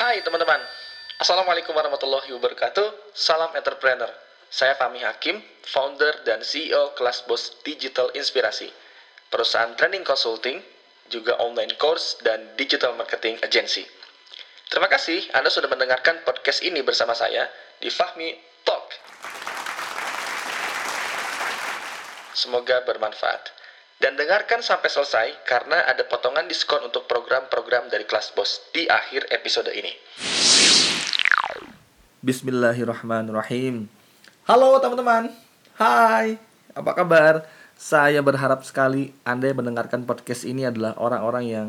Hai teman-teman, Assalamualaikum warahmatullahi wabarakatuh. Salam entrepreneur. Saya Fahmi Hakim, founder dan CEO Kelas Bos Digital Inspirasi, perusahaan training consulting, juga online course dan digital marketing agency. Terima kasih Anda sudah mendengarkan podcast ini bersama saya di Fahmi Talk. Semoga bermanfaat. Dan dengarkan sampai selesai karena ada potongan diskon untuk program-program dari kelas bos di akhir episode ini. Bismillahirrahmanirrahim. Halo teman-teman. Hai. Apa kabar? Saya berharap sekali Anda yang mendengarkan podcast ini adalah orang-orang yang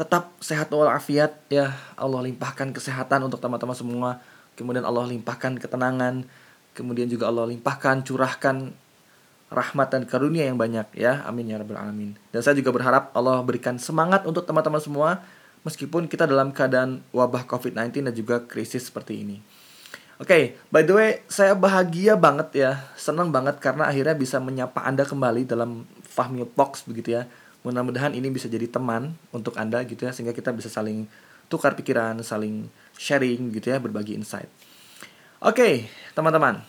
tetap sehat walafiat ya. Allah limpahkan kesehatan untuk teman-teman semua. Kemudian Allah limpahkan ketenangan. Kemudian juga Allah limpahkan curahkan rahmat dan karunia yang banyak ya. Amin ya rabbal alamin. Dan saya juga berharap Allah berikan semangat untuk teman-teman semua meskipun kita dalam keadaan wabah COVID-19 dan juga krisis seperti ini. Oke, okay, by the way, saya bahagia banget ya, senang banget karena akhirnya bisa menyapa Anda kembali dalam Fahmi Box begitu ya. Mudah-mudahan ini bisa jadi teman untuk Anda gitu ya, sehingga kita bisa saling tukar pikiran, saling sharing gitu ya, berbagi insight. Oke, okay, teman-teman,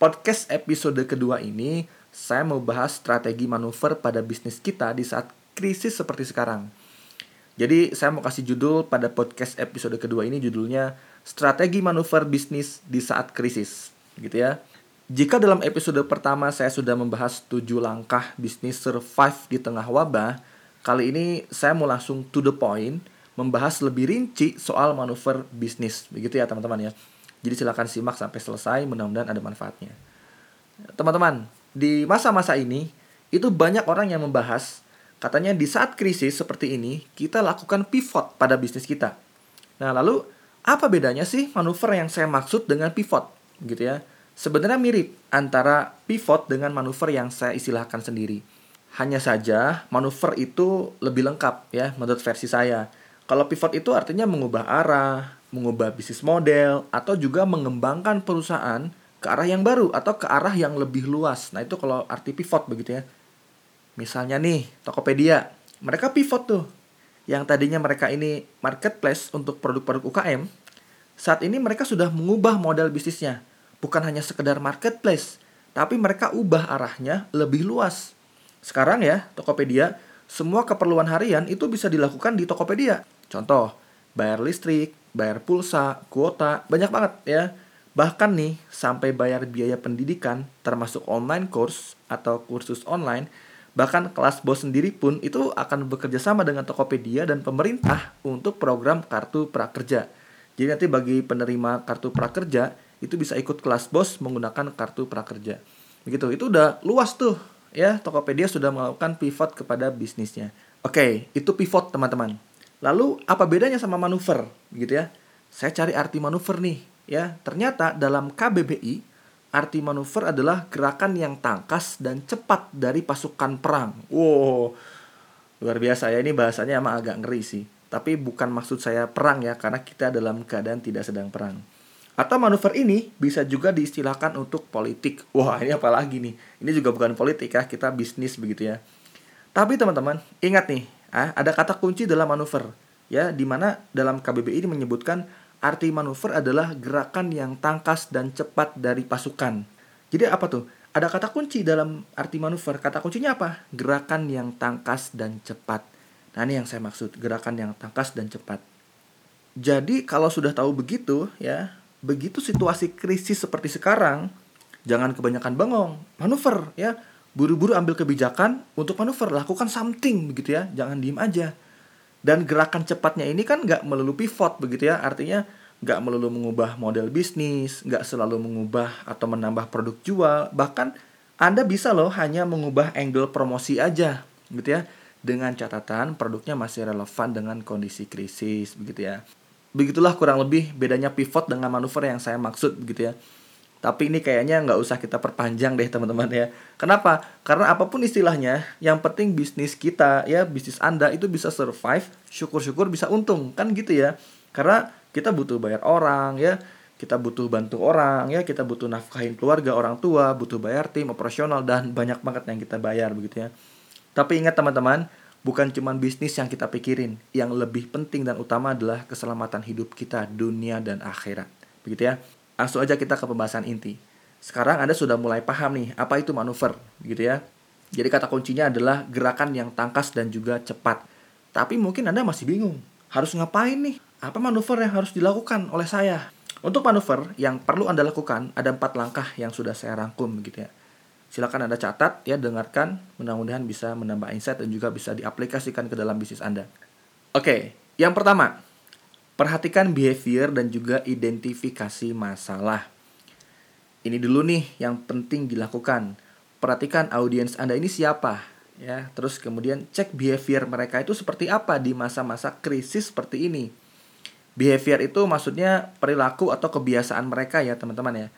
podcast episode kedua ini saya mau bahas strategi manuver pada bisnis kita di saat krisis seperti sekarang. Jadi saya mau kasih judul pada podcast episode kedua ini judulnya Strategi Manuver Bisnis di Saat Krisis, gitu ya. Jika dalam episode pertama saya sudah membahas 7 langkah bisnis survive di tengah wabah, kali ini saya mau langsung to the point membahas lebih rinci soal manuver bisnis, begitu ya teman-teman ya. Jadi silahkan simak sampai selesai, mudah-mudahan ada manfaatnya. Teman-teman, di masa-masa ini, itu banyak orang yang membahas, katanya di saat krisis seperti ini, kita lakukan pivot pada bisnis kita. Nah, lalu apa bedanya sih manuver yang saya maksud dengan pivot? Gitu ya. Sebenarnya mirip antara pivot dengan manuver yang saya istilahkan sendiri. Hanya saja manuver itu lebih lengkap ya menurut versi saya. Kalau pivot itu artinya mengubah arah, mengubah bisnis model, atau juga mengembangkan perusahaan ke arah yang baru atau ke arah yang lebih luas. Nah, itu kalau arti pivot begitu ya. Misalnya nih, Tokopedia, mereka pivot tuh. Yang tadinya mereka ini marketplace untuk produk-produk UKM, saat ini mereka sudah mengubah model bisnisnya. Bukan hanya sekedar marketplace, tapi mereka ubah arahnya lebih luas. Sekarang ya, Tokopedia, semua keperluan harian itu bisa dilakukan di Tokopedia. Contoh, bayar listrik, bayar pulsa, kuota, banyak banget ya. Bahkan nih, sampai bayar biaya pendidikan, termasuk online course atau kursus online, bahkan kelas bos sendiri pun itu akan bekerja sama dengan Tokopedia dan pemerintah untuk program kartu prakerja. Jadi nanti bagi penerima kartu prakerja, itu bisa ikut kelas bos menggunakan kartu prakerja. Begitu, itu udah luas tuh ya, Tokopedia sudah melakukan pivot kepada bisnisnya. Oke, itu pivot teman-teman. Lalu apa bedanya sama manuver gitu ya? Saya cari arti manuver nih ya. Ternyata dalam KBBI arti manuver adalah gerakan yang tangkas dan cepat dari pasukan perang. Wow. Luar biasa ya ini bahasanya emang agak ngeri sih. Tapi bukan maksud saya perang ya karena kita dalam keadaan tidak sedang perang. Atau manuver ini bisa juga diistilahkan untuk politik. Wah, ini apalagi nih? Ini juga bukan politik ya, kita bisnis begitu ya. Tapi teman-teman, ingat nih, ah, ada kata kunci dalam manuver ya di mana dalam KBBI ini menyebutkan arti manuver adalah gerakan yang tangkas dan cepat dari pasukan. Jadi apa tuh? Ada kata kunci dalam arti manuver. Kata kuncinya apa? Gerakan yang tangkas dan cepat. Nah, ini yang saya maksud, gerakan yang tangkas dan cepat. Jadi kalau sudah tahu begitu ya, begitu situasi krisis seperti sekarang, jangan kebanyakan bengong, manuver ya buru-buru ambil kebijakan untuk manuver lakukan something begitu ya jangan diem aja dan gerakan cepatnya ini kan nggak melulu pivot begitu ya. Artinya nggak melulu mengubah model bisnis nggak selalu mengubah atau menambah produk jual. Bahkan anda bisa loh hanya mengubah angle promosi aja gitu ya. Dengan catatan produknya masih relevan dengan kondisi krisis begitu ya. Begitulah kurang lebih bedanya pivot dengan manuver yang saya maksud begitu ya tapi ini kayaknya nggak usah kita perpanjang deh teman-teman ya. Kenapa? Karena apa pun istilahnya, yang penting bisnis kita ya, bisnis Anda itu bisa survive, syukur-syukur bisa untung, kan gitu ya. Karena kita butuh bayar orang ya, kita butuh bantu orang ya, kita butuh nafkahin keluarga, orang tua, butuh bayar tim operasional dan banyak banget yang kita bayar begitu ya. Tapi ingat teman-teman, bukan cuma bisnis yang kita pikirin. Yang lebih penting dan utama adalah keselamatan hidup kita, dunia dan akhirat. Begitu ya. Langsung aja kita ke pembahasan inti. Sekarang Anda sudah mulai paham nih, apa itu manuver, gitu ya. Jadi kata kuncinya adalah gerakan yang tangkas dan juga cepat. Tapi mungkin Anda masih bingung, harus ngapain nih? Apa manuver yang harus dilakukan oleh saya? Untuk manuver yang perlu Anda lakukan, ada empat langkah yang sudah saya rangkum, gitu ya. Silakan Anda catat, ya dengarkan, mudah-mudahan bisa menambah insight dan juga bisa diaplikasikan ke dalam bisnis Anda. Oke, yang pertama, perhatikan behavior dan juga identifikasi masalah. Ini dulu nih yang penting dilakukan. Perhatikan audiens Anda ini siapa, ya. Terus kemudian cek behavior mereka itu seperti apa di masa-masa krisis seperti ini. Behavior itu maksudnya perilaku atau kebiasaan mereka ya, teman-teman ya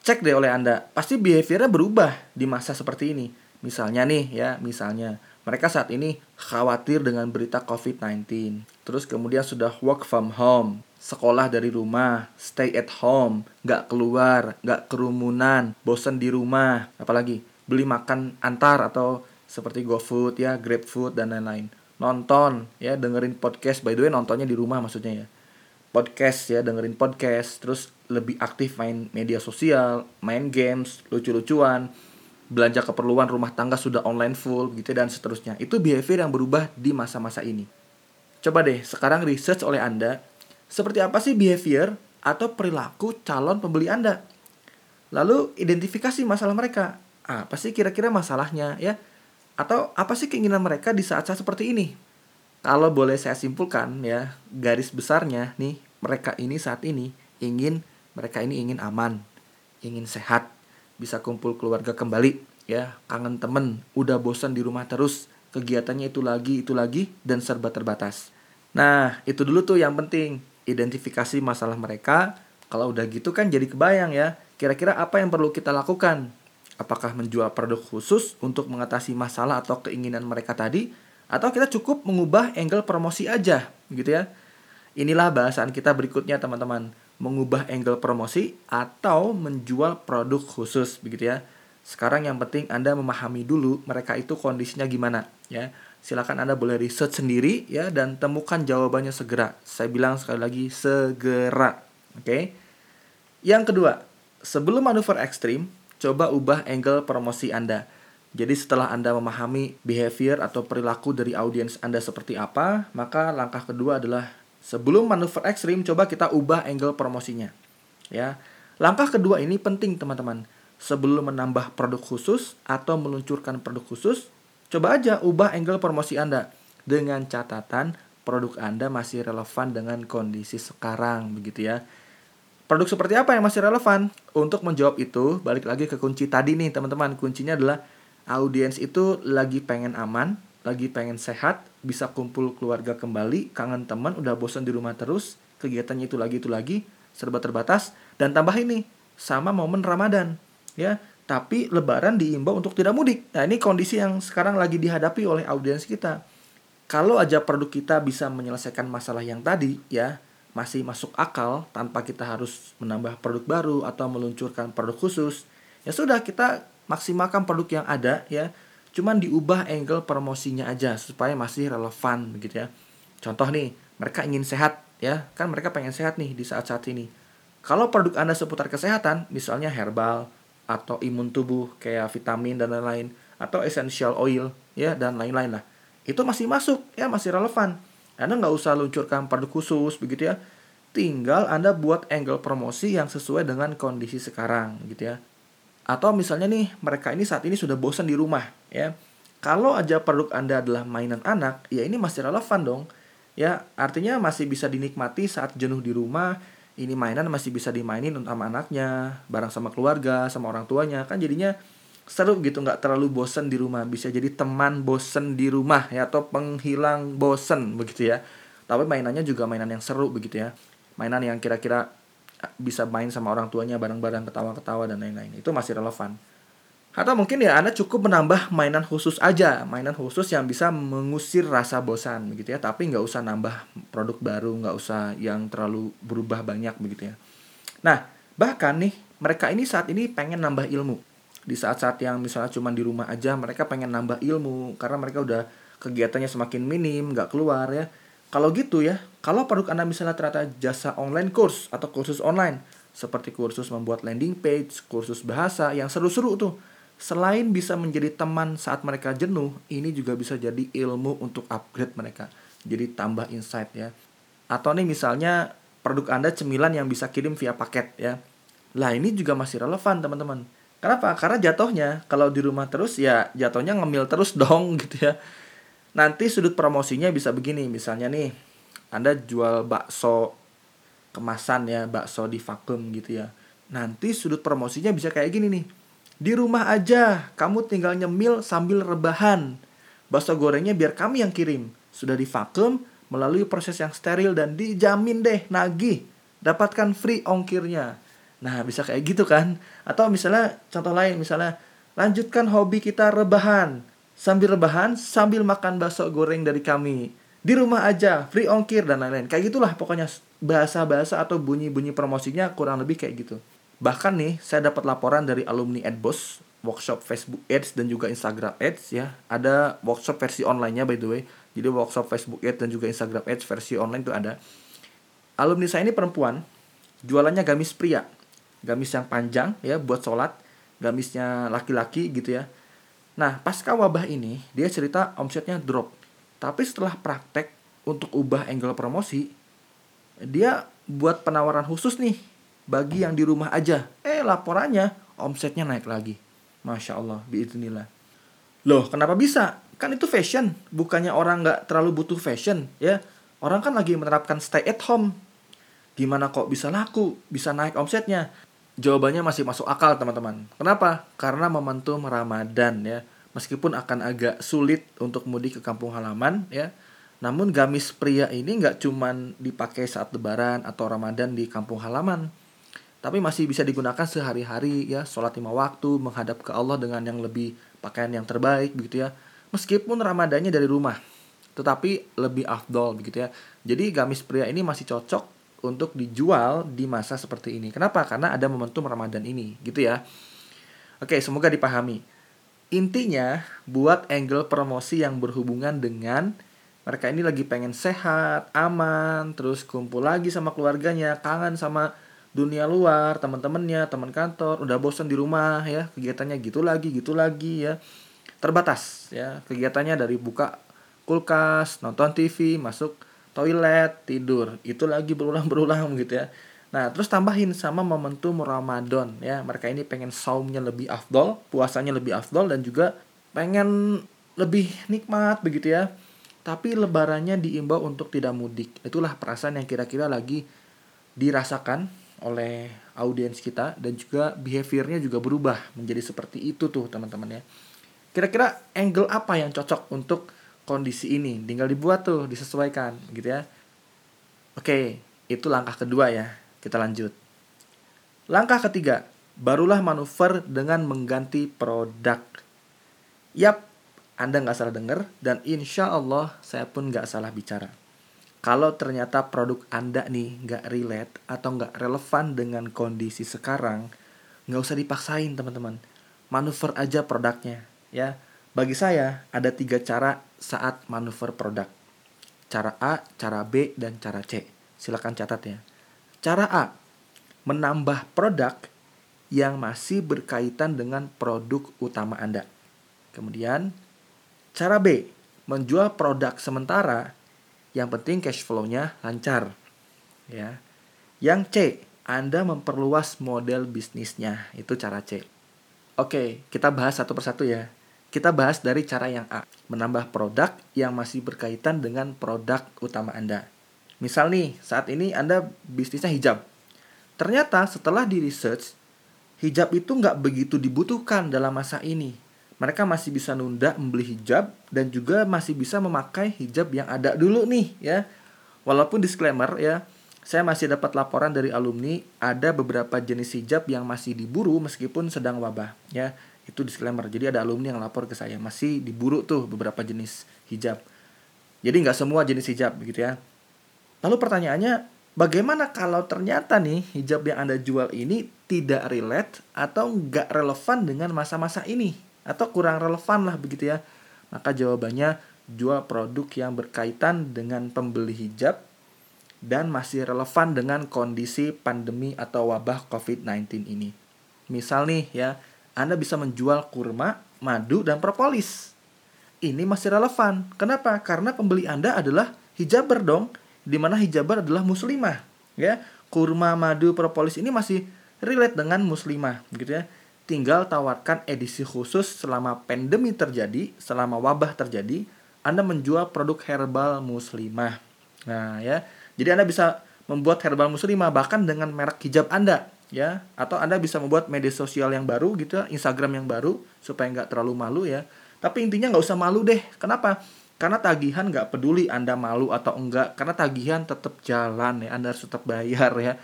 cek deh oleh Anda, pasti behaviornya berubah di masa seperti ini. Misalnya nih ya, misalnya mereka saat ini khawatir dengan berita COVID-19. Terus kemudian sudah work from home, sekolah dari rumah, stay at home, nggak keluar, nggak kerumunan, bosan di rumah, apalagi beli makan antar atau seperti GoFood ya, GrabFood dan lain-lain. Nonton ya, dengerin podcast. By the way, nontonnya di rumah maksudnya ya podcast ya dengerin podcast terus lebih aktif main media sosial main games lucu-lucuan belanja keperluan rumah tangga sudah online full gitu dan seterusnya. Itu behavior yang berubah di masa-masa ini. Coba deh sekarang research oleh anda seperti apa sih behavior atau perilaku calon pembeli anda? Lalu identifikasi masalah mereka. Apa sih kira-kira masalahnya ya? Atau apa sih keinginan mereka di saat-saat seperti ini? Kalau boleh saya simpulkan ya, garis besarnya nih, mereka ini saat ini ingin mereka ini ingin aman, ingin sehat, bisa kumpul keluarga kembali, ya, kangen temen, udah bosan di rumah terus, kegiatannya itu lagi, itu lagi, dan serba terbatas. Nah, itu dulu tuh yang penting, identifikasi masalah mereka. Kalau udah gitu kan jadi kebayang ya, kira-kira apa yang perlu kita lakukan? Apakah menjual produk khusus untuk mengatasi masalah atau keinginan mereka tadi? Atau kita cukup mengubah angle promosi aja, gitu ya. Inilah bahasan kita berikutnya teman-teman. Mengubah angle promosi atau menjual produk khusus, begitu ya. Sekarang yang penting Anda memahami dulu mereka itu kondisinya gimana, ya. Silakan Anda boleh research sendiri ya dan temukan jawabannya segera. Saya bilang sekali lagi segera. Oke. Okay? Yang kedua, sebelum manuver ekstrim, coba ubah angle promosi Anda. Jadi setelah Anda memahami behavior atau perilaku dari audiens Anda seperti apa, maka langkah kedua adalah sebelum manuver ekstrim coba kita ubah angle promosinya. Ya. Langkah kedua ini penting teman-teman. Sebelum menambah produk khusus atau meluncurkan produk khusus, coba aja ubah angle promosi Anda dengan catatan produk Anda masih relevan dengan kondisi sekarang begitu ya. Produk seperti apa yang masih relevan? Untuk menjawab itu, balik lagi ke kunci tadi nih teman-teman. Kuncinya adalah audiens itu lagi pengen aman, lagi pengen sehat, bisa kumpul keluarga kembali, kangen teman, udah bosan di rumah terus, kegiatannya itu lagi itu lagi, serba terbatas, dan tambah ini sama momen Ramadan, ya. Tapi Lebaran diimbau untuk tidak mudik. Nah ini kondisi yang sekarang lagi dihadapi oleh audiens kita. Kalau aja produk kita bisa menyelesaikan masalah yang tadi, ya masih masuk akal tanpa kita harus menambah produk baru atau meluncurkan produk khusus, ya sudah kita maksimalkan produk yang ada ya cuman diubah angle promosinya aja supaya masih relevan begitu ya. Contoh nih mereka ingin sehat ya. Kan mereka pengen sehat nih di saat-saat ini. Kalau produk anda seputar kesehatan misalnya herbal atau imun tubuh kayak vitamin dan lain-lain atau essential oil ya dan lain-lain lah itu masih masuk ya masih relevan. Anda nggak usah luncurkan produk khusus begitu ya. Tinggal anda buat angle promosi yang sesuai dengan kondisi sekarang gitu ya atau misalnya nih, mereka ini saat ini sudah bosan di rumah, ya. Kalau aja produk Anda adalah mainan anak, ya ini masih relevan dong. Ya, artinya masih bisa dinikmati saat jenuh di rumah. Ini mainan masih bisa dimainin sama anaknya, bareng sama keluarga, sama orang tuanya. Kan jadinya seru gitu, nggak terlalu bosan di rumah. Bisa jadi teman bosan di rumah ya atau penghilang bosan begitu ya. Tapi mainannya juga mainan yang seru begitu ya. Mainan yang kira-kira bisa main sama orang tuanya bareng-bareng ketawa-ketawa dan lain-lain. Itu masih relevan. Atau mungkin ya anda cukup menambah mainan khusus aja. Mainan khusus yang bisa mengusir rasa bosan begitu ya. Tapi nggak usah nambah produk baru nggak usah yang terlalu berubah banyak begitu ya. Nah bahkan nih mereka ini saat ini pengen nambah ilmu. Di saat-saat yang misalnya cuma di rumah aja mereka pengen nambah ilmu. Karena mereka udah kegiatannya semakin minim, nggak keluar ya. Kalau gitu ya, kalau produk Anda misalnya ternyata jasa online course atau kursus online, seperti kursus membuat landing page, kursus bahasa yang seru-seru tuh. Selain bisa menjadi teman saat mereka jenuh, ini juga bisa jadi ilmu untuk upgrade mereka. Jadi tambah insight ya. Atau nih misalnya produk Anda cemilan yang bisa kirim via paket ya. Lah ini juga masih relevan teman-teman. Kenapa? Karena jatuhnya kalau di rumah terus ya jatuhnya ngemil terus dong gitu ya nanti sudut promosinya bisa begini misalnya nih anda jual bakso kemasan ya bakso di vakum gitu ya. Nanti sudut promosinya bisa kayak gini nih. Di rumah aja kamu tinggal nyemil sambil rebahan. Bakso gorengnya biar kami yang kirim. Sudah di vakum melalui proses yang steril dan dijamin deh nagih. Dapatkan free ongkirnya. Nah bisa kayak gitu kan? Atau misalnya contoh lain misalnya lanjutkan hobi kita rebahan sambil rebahan, sambil makan bakso goreng dari kami. Di rumah aja, free ongkir dan lain-lain. Kayak gitulah pokoknya bahasa-bahasa atau bunyi-bunyi promosinya kurang lebih kayak gitu. Bahkan nih, saya dapat laporan dari alumni Adboss, workshop Facebook Ads dan juga Instagram Ads ya. Ada workshop versi online-nya by the way. Jadi workshop Facebook Ads dan juga Instagram Ads versi online itu ada. Alumni saya ini perempuan, jualannya gamis pria. Gamis yang panjang ya buat sholat, gamisnya laki-laki gitu ya Nah, pasca wabah ini, dia cerita omsetnya drop. Tapi setelah praktek untuk ubah angle promosi, dia buat penawaran khusus nih bagi yang di rumah aja. Eh, laporannya omsetnya naik lagi. Masya Allah, biiznillah. Loh, kenapa bisa? Kan itu fashion. Bukannya orang nggak terlalu butuh fashion, ya. Orang kan lagi menerapkan stay at home. Gimana kok bisa laku, bisa naik omsetnya? Jawabannya masih masuk akal teman-teman. Kenapa? Karena momentum Ramadan ya. Meskipun akan agak sulit untuk mudik ke kampung halaman ya. Namun gamis pria ini nggak cuman dipakai saat lebaran atau Ramadan di kampung halaman. Tapi masih bisa digunakan sehari-hari ya, sholat lima waktu, menghadap ke Allah dengan yang lebih pakaian yang terbaik begitu ya. Meskipun Ramadannya dari rumah, tetapi lebih afdol begitu ya. Jadi gamis pria ini masih cocok untuk dijual di masa seperti ini. Kenapa? Karena ada momentum Ramadan ini, gitu ya. Oke, semoga dipahami. Intinya, buat angle promosi yang berhubungan dengan mereka ini lagi pengen sehat, aman, terus kumpul lagi sama keluarganya, kangen sama dunia luar, teman-temannya, teman kantor, udah bosan di rumah ya, kegiatannya gitu lagi, gitu lagi ya. Terbatas ya, kegiatannya dari buka kulkas, nonton TV, masuk toilet, tidur. Itu lagi berulang-berulang gitu ya. Nah, terus tambahin sama momentum Ramadan ya. Mereka ini pengen saumnya lebih afdol, puasanya lebih afdol dan juga pengen lebih nikmat begitu ya. Tapi lebarannya diimbau untuk tidak mudik. Itulah perasaan yang kira-kira lagi dirasakan oleh audiens kita dan juga behaviornya juga berubah menjadi seperti itu tuh teman-teman ya. Kira-kira angle apa yang cocok untuk kondisi ini tinggal dibuat tuh disesuaikan gitu ya. Oke itu langkah kedua ya kita lanjut. Langkah ketiga barulah manuver dengan mengganti produk. Yap anda nggak salah dengar dan insya Allah saya pun nggak salah bicara. Kalau ternyata produk anda nih nggak relate atau nggak relevan dengan kondisi sekarang nggak usah dipaksain teman-teman. Manuver aja produknya ya bagi saya ada tiga cara saat manuver produk. Cara A, cara B, dan cara C. Silakan catat ya. Cara A, menambah produk yang masih berkaitan dengan produk utama Anda. Kemudian, cara B, menjual produk sementara yang penting cash flow-nya lancar. Ya. Yang C, Anda memperluas model bisnisnya. Itu cara C. Oke, kita bahas satu persatu ya. Kita bahas dari cara yang A, menambah produk yang masih berkaitan dengan produk utama Anda. Misal nih, saat ini Anda bisnisnya hijab. Ternyata setelah di research, hijab itu nggak begitu dibutuhkan dalam masa ini. Mereka masih bisa nunda membeli hijab dan juga masih bisa memakai hijab yang ada dulu nih ya. Walaupun disclaimer ya, saya masih dapat laporan dari alumni ada beberapa jenis hijab yang masih diburu meskipun sedang wabah ya itu disclaimer. Jadi ada alumni yang lapor ke saya. Masih diburu tuh beberapa jenis hijab. Jadi nggak semua jenis hijab begitu ya. Lalu pertanyaannya bagaimana kalau ternyata nih hijab yang anda jual ini tidak relate atau nggak relevan dengan masa-masa ini? Atau kurang relevan lah begitu ya. Maka jawabannya jual produk yang berkaitan dengan pembeli hijab dan masih relevan dengan kondisi pandemi atau wabah COVID-19 ini. Misal nih ya, Anda bisa menjual kurma, madu, dan propolis. Ini masih relevan. Kenapa? Karena pembeli Anda adalah hijaber dong, di mana hijaber adalah muslimah. Ya, kurma, madu, propolis ini masih relate dengan muslimah, gitu ya. Tinggal tawarkan edisi khusus selama pandemi terjadi, selama wabah terjadi, Anda menjual produk herbal muslimah. Nah, ya. Jadi Anda bisa membuat herbal muslimah bahkan dengan merek hijab Anda, ya. Atau Anda bisa membuat media sosial yang baru gitu ya, Instagram yang baru supaya nggak terlalu malu ya. Tapi intinya nggak usah malu deh. Kenapa? Karena tagihan nggak peduli Anda malu atau enggak, karena tagihan tetap jalan ya, Anda harus tetap bayar ya.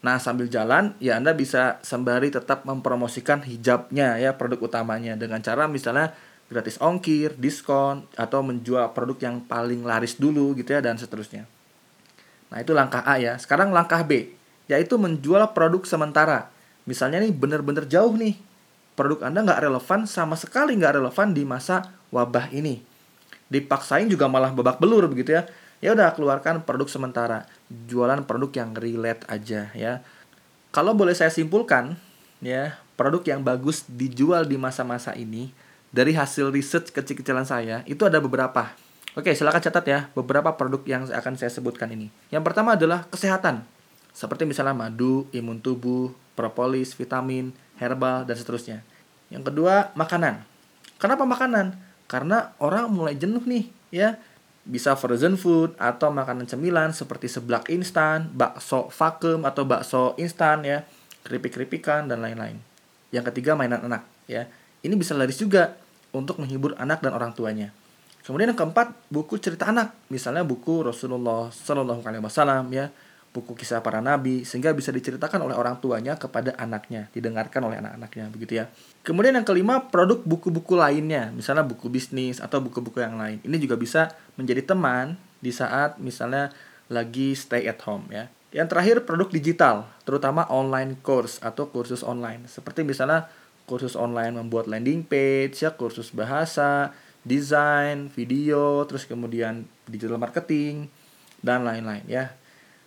Nah, sambil jalan, ya Anda bisa sembari tetap mempromosikan hijabnya ya, produk utamanya dengan cara misalnya gratis ongkir, diskon, atau menjual produk yang paling laris dulu gitu ya, dan seterusnya. Nah, itu langkah A ya. Sekarang langkah B, yaitu menjual produk sementara. Misalnya nih bener-bener jauh nih, produk Anda nggak relevan, sama sekali nggak relevan di masa wabah ini. Dipaksain juga malah babak belur begitu ya. Ya udah keluarkan produk sementara. Jualan produk yang relate aja ya. Kalau boleh saya simpulkan ya produk yang bagus dijual di masa-masa ini dari hasil research kecil-kecilan saya itu ada beberapa. Oke silakan catat ya beberapa produk yang akan saya sebutkan ini. Yang pertama adalah kesehatan seperti misalnya madu imun tubuh propolis vitamin herbal dan seterusnya yang kedua makanan kenapa makanan karena orang mulai jenuh nih ya bisa frozen food atau makanan cemilan seperti seblak instan, bakso vakum atau bakso instan ya, keripik-keripikan dan lain-lain. Yang ketiga mainan anak ya. Ini bisa laris juga untuk menghibur anak dan orang tuanya. Kemudian yang keempat, buku cerita anak. Misalnya buku Rasulullah Shallallahu alaihi wasallam ya, buku kisah para nabi sehingga bisa diceritakan oleh orang tuanya kepada anaknya, didengarkan oleh anak-anaknya begitu ya. Kemudian yang kelima, produk buku-buku lainnya, misalnya buku bisnis atau buku-buku yang lain. Ini juga bisa menjadi teman di saat misalnya lagi stay at home ya. Yang terakhir produk digital, terutama online course atau kursus online. Seperti misalnya kursus online membuat landing page ya, kursus bahasa, desain, video, terus kemudian digital marketing dan lain-lain ya.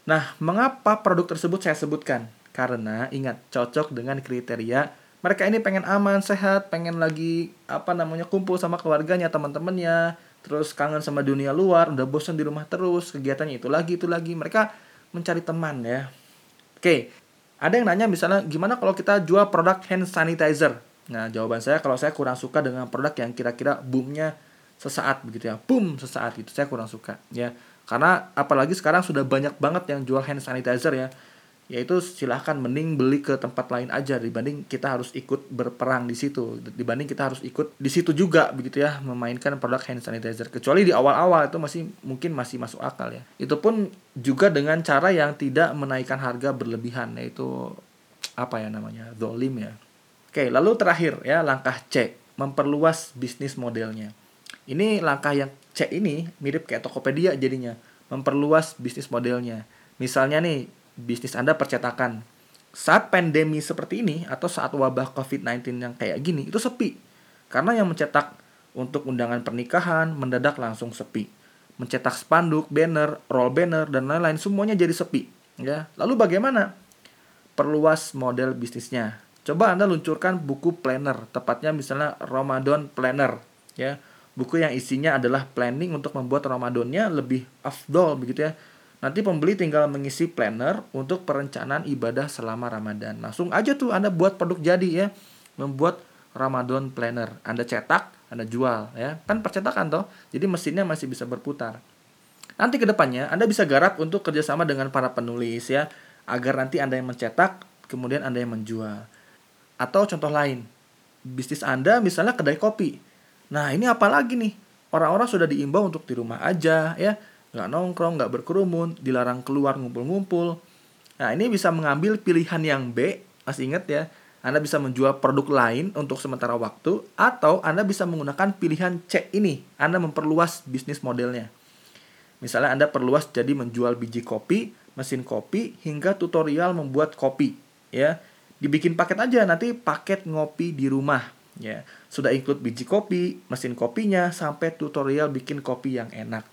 Nah, mengapa produk tersebut saya sebutkan? Karena ingat, cocok dengan kriteria mereka ini pengen aman, sehat, pengen lagi apa namanya kumpul sama keluarganya, teman-temannya, terus kangen sama dunia luar, udah bosan di rumah terus, kegiatannya itu lagi itu lagi. Mereka mencari teman ya. Oke, ada yang nanya misalnya gimana kalau kita jual produk hand sanitizer? Nah, jawaban saya kalau saya kurang suka dengan produk yang kira-kira boomnya sesaat begitu ya. Boom sesaat gitu. Saya kurang suka ya karena apalagi sekarang sudah banyak banget yang jual hand sanitizer ya. Yaitu silahkan mending beli ke tempat lain aja dibanding kita harus ikut berperang di situ. Dibanding kita harus ikut di situ juga begitu ya memainkan produk hand sanitizer. Kecuali di awal-awal itu masih mungkin masih masuk akal ya. Itu pun juga dengan cara yang tidak menaikkan harga berlebihan yaitu apa ya namanya? zolim ya. Oke, lalu terakhir ya langkah C, memperluas bisnis modelnya. Ini langkah yang C ini mirip kayak Tokopedia jadinya, memperluas bisnis modelnya. Misalnya nih, bisnis Anda percetakan. Saat pandemi seperti ini atau saat wabah COVID-19 yang kayak gini, itu sepi. Karena yang mencetak untuk undangan pernikahan mendadak langsung sepi. Mencetak spanduk, banner, roll banner dan lain-lain semuanya jadi sepi, ya. Lalu bagaimana? Perluas model bisnisnya. Coba Anda luncurkan buku planner, tepatnya misalnya Ramadan Planner, ya buku yang isinya adalah planning untuk membuat Ramadannya lebih afdol begitu ya. Nanti pembeli tinggal mengisi planner untuk perencanaan ibadah selama Ramadan. Langsung aja tuh Anda buat produk jadi ya. Membuat Ramadan planner. Anda cetak, Anda jual ya. Kan percetakan toh. Jadi mesinnya masih bisa berputar. Nanti ke depannya Anda bisa garap untuk kerjasama dengan para penulis ya. Agar nanti Anda yang mencetak, kemudian Anda yang menjual. Atau contoh lain, bisnis Anda misalnya kedai kopi Nah ini apalagi nih orang-orang sudah diimbau untuk di rumah aja ya nggak nongkrong nggak berkerumun dilarang keluar ngumpul-ngumpul nah ini bisa mengambil pilihan yang B masih ingat ya anda bisa menjual produk lain untuk sementara waktu atau Anda bisa menggunakan pilihan C ini. Anda memperluas bisnis modelnya. Misalnya Anda perluas jadi menjual biji kopi, mesin kopi, hingga tutorial membuat kopi. Ya, dibikin paket aja nanti paket ngopi di rumah. Ya, sudah include biji kopi, mesin kopinya, sampai tutorial bikin kopi yang enak.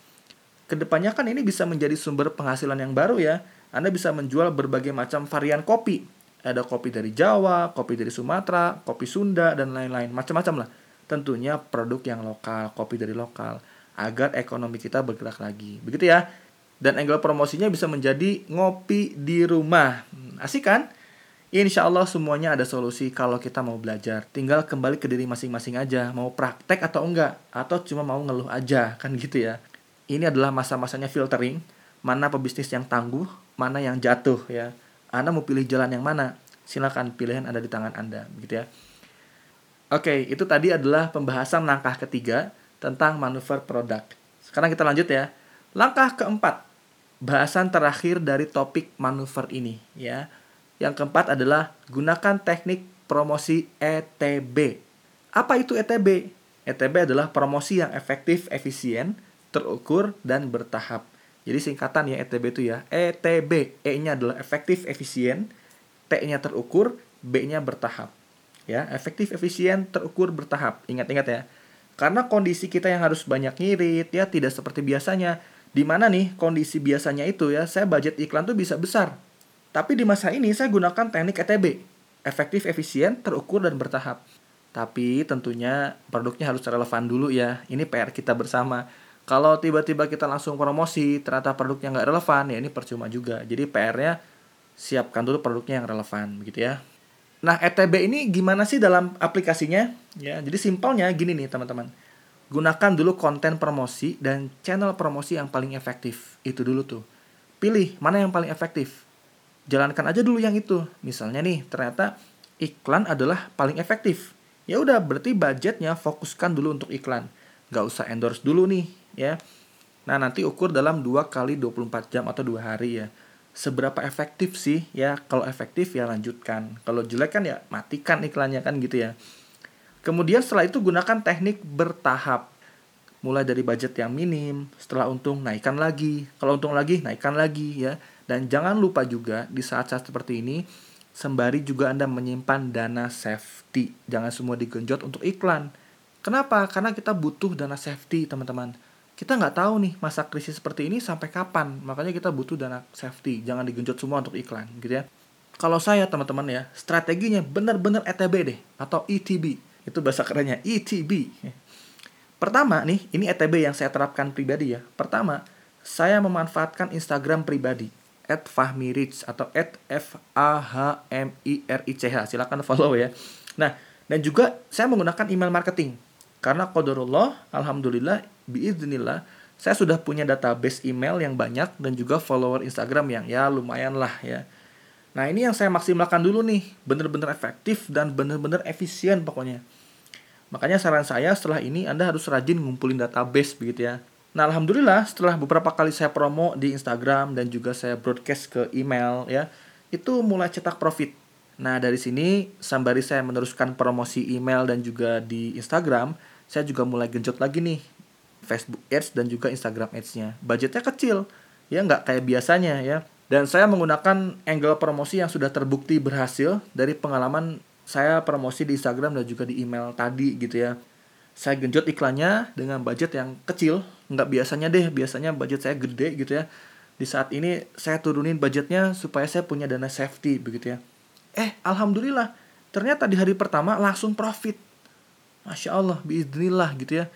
Ke depannya kan ini bisa menjadi sumber penghasilan yang baru ya. Anda bisa menjual berbagai macam varian kopi. Ada kopi dari Jawa, kopi dari Sumatera, kopi Sunda, dan lain-lain. Macam-macam lah. Tentunya produk yang lokal, kopi dari lokal. Agar ekonomi kita bergerak lagi. Begitu ya. Dan angle promosinya bisa menjadi ngopi di rumah. Hmm, asik kan? Insya Allah semuanya ada solusi kalau kita mau belajar. Tinggal kembali ke diri masing-masing aja. Mau praktek atau enggak. Atau cuma mau ngeluh aja. Kan gitu ya. Ini adalah masa-masanya filtering. Mana pebisnis yang tangguh. Mana yang jatuh ya. Anda mau pilih jalan yang mana? Silakan pilihan ada di tangan Anda. Begitu ya. Oke, itu tadi adalah pembahasan langkah ketiga tentang manuver produk. Sekarang kita lanjut ya. Langkah keempat, bahasan terakhir dari topik manuver ini ya yang keempat adalah gunakan teknik promosi ETB. Apa itu ETB? ETB adalah promosi yang efektif, efisien, terukur, dan bertahap. Jadi singkatan ya ETB itu ya. ETB, E-nya adalah efektif, efisien, T-nya terukur, B-nya bertahap. Ya, efektif, efisien, terukur, bertahap. Ingat-ingat ya. Karena kondisi kita yang harus banyak ngirit ya tidak seperti biasanya. Di mana nih kondisi biasanya itu ya, saya budget iklan tuh bisa besar tapi di masa ini saya gunakan teknik ETB, efektif, efisien, terukur, dan bertahap. Tapi tentunya produknya harus relevan dulu ya. Ini PR kita bersama. Kalau tiba-tiba kita langsung promosi, ternyata produknya nggak relevan, ya ini percuma juga. Jadi PR-nya siapkan dulu produknya yang relevan, begitu ya. Nah, ETB ini gimana sih dalam aplikasinya? Ya, jadi simpelnya gini nih, teman-teman. Gunakan dulu konten promosi dan channel promosi yang paling efektif. Itu dulu tuh. Pilih mana yang paling efektif jalankan aja dulu yang itu. Misalnya nih, ternyata iklan adalah paling efektif. Ya udah, berarti budgetnya fokuskan dulu untuk iklan. Gak usah endorse dulu nih, ya. Nah, nanti ukur dalam 2 kali 24 jam atau dua hari ya. Seberapa efektif sih? Ya, kalau efektif ya lanjutkan. Kalau jelek kan ya matikan iklannya kan gitu ya. Kemudian setelah itu gunakan teknik bertahap. Mulai dari budget yang minim, setelah untung naikkan lagi, kalau untung lagi naikkan lagi ya dan jangan lupa juga di saat-saat seperti ini sembari juga Anda menyimpan dana safety. Jangan semua digenjot untuk iklan. Kenapa? Karena kita butuh dana safety, teman-teman. Kita nggak tahu nih masa krisis seperti ini sampai kapan. Makanya kita butuh dana safety. Jangan digenjot semua untuk iklan, gitu ya. Kalau saya, teman-teman ya, strateginya benar-benar ETB deh atau ETB. Itu bahasa kerennya, ETB. Pertama nih, ini ETB yang saya terapkan pribadi ya. Pertama, saya memanfaatkan Instagram pribadi at Fahmi Rich atau at F A H M I R I C H. Silakan follow ya. Nah, dan juga saya menggunakan email marketing. Karena qadarullah, alhamdulillah, biiznillah, saya sudah punya database email yang banyak dan juga follower Instagram yang ya lumayan lah ya. Nah, ini yang saya maksimalkan dulu nih, bener-bener efektif dan bener-bener efisien pokoknya. Makanya saran saya setelah ini Anda harus rajin ngumpulin database begitu ya. Nah, alhamdulillah setelah beberapa kali saya promo di Instagram dan juga saya broadcast ke email ya, itu mulai cetak profit. Nah, dari sini sembari saya meneruskan promosi email dan juga di Instagram, saya juga mulai genjot lagi nih Facebook Ads dan juga Instagram Ads-nya. Budgetnya kecil, ya nggak kayak biasanya ya. Dan saya menggunakan angle promosi yang sudah terbukti berhasil dari pengalaman saya promosi di Instagram dan juga di email tadi gitu ya saya genjot iklannya dengan budget yang kecil. Nggak biasanya deh biasanya budget saya gede gitu ya. Di saat ini saya turunin budgetnya supaya saya punya dana safety begitu ya. Eh alhamdulillah. Ternyata di hari pertama langsung profit. Masya Allah biiznillah gitu ya.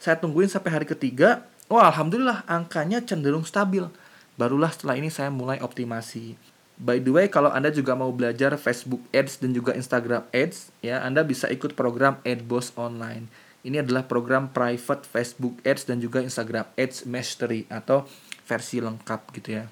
Saya tungguin sampai hari ketiga wah alhamdulillah angkanya cenderung stabil. Barulah setelah ini saya mulai optimasi. By the way, kalau Anda juga mau belajar Facebook Ads dan juga Instagram Ads, ya Anda bisa ikut program AdBoss Online. Ini adalah program private Facebook Ads dan juga Instagram Ads Mastery atau versi lengkap gitu ya.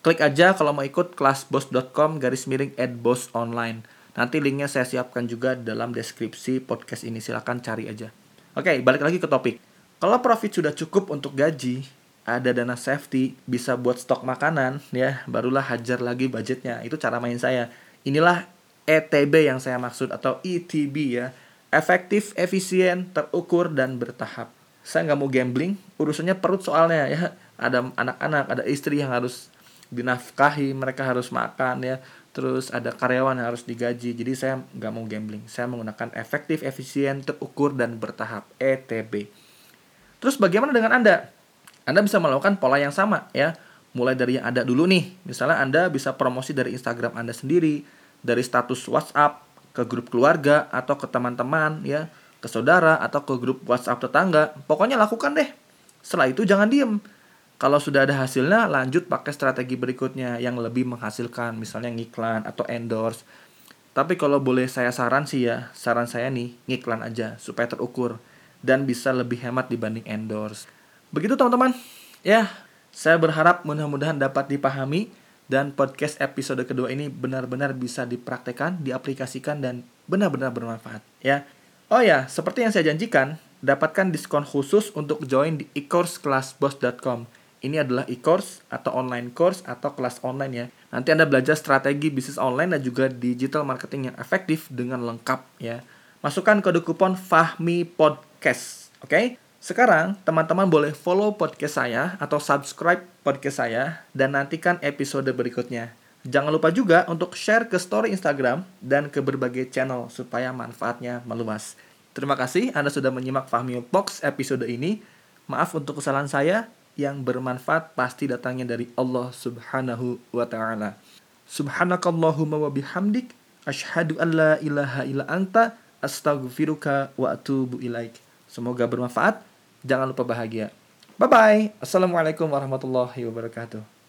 Klik aja kalau mau ikut kelasbos.com garis miring adboss online. Nanti linknya saya siapkan juga dalam deskripsi podcast ini. Silahkan cari aja. Oke, balik lagi ke topik. Kalau profit sudah cukup untuk gaji, ada dana safety, bisa buat stok makanan, ya, barulah hajar lagi budgetnya. Itu cara main saya. Inilah ETB yang saya maksud atau ETB ya efektif, efisien, terukur, dan bertahap. Saya nggak mau gambling, urusannya perut soalnya ya. Ada anak-anak, ada istri yang harus dinafkahi mereka harus makan ya. Terus ada karyawan yang harus digaji jadi saya nggak mau gambling. Saya menggunakan efektif efisien terukur dan bertahap. ETB terus bagaimana dengan anda? Anda bisa melakukan pola yang sama ya. Mulai dari yang ada dulu nih. Misalnya anda bisa promosi dari Instagram anda sendiri dari status WhatsApp ke grup keluarga atau ke teman-teman ya ke saudara atau ke grup WhatsApp tetangga pokoknya lakukan deh setelah itu jangan diem kalau sudah ada hasilnya, lanjut pakai strategi berikutnya yang lebih menghasilkan, misalnya ngiklan atau endorse. Tapi kalau boleh saya saran sih ya, saran saya nih, ngiklan aja supaya terukur dan bisa lebih hemat dibanding endorse. Begitu teman-teman. Ya, saya berharap mudah-mudahan dapat dipahami dan podcast episode kedua ini benar-benar bisa dipraktekkan, diaplikasikan dan benar-benar bermanfaat ya. Oh ya, seperti yang saya janjikan, dapatkan diskon khusus untuk join di e-courseclassboss.com ini adalah e-course atau online course atau kelas online ya. Nanti Anda belajar strategi bisnis online dan juga digital marketing yang efektif dengan lengkap ya. Masukkan kode kupon Fahmi Podcast. Oke? Okay? Sekarang teman-teman boleh follow podcast saya atau subscribe podcast saya dan nantikan episode berikutnya. Jangan lupa juga untuk share ke story Instagram dan ke berbagai channel supaya manfaatnya meluas. Terima kasih Anda sudah menyimak Fahmi Box episode ini. Maaf untuk kesalahan saya yang bermanfaat pasti datangnya dari Allah Subhanahu wa taala. Subhanakallahumma wa bihamdik asyhadu an la ilaha illa anta astaghfiruka wa atubu ilaik. Semoga bermanfaat. Jangan lupa bahagia. Bye bye. Assalamualaikum warahmatullahi wabarakatuh.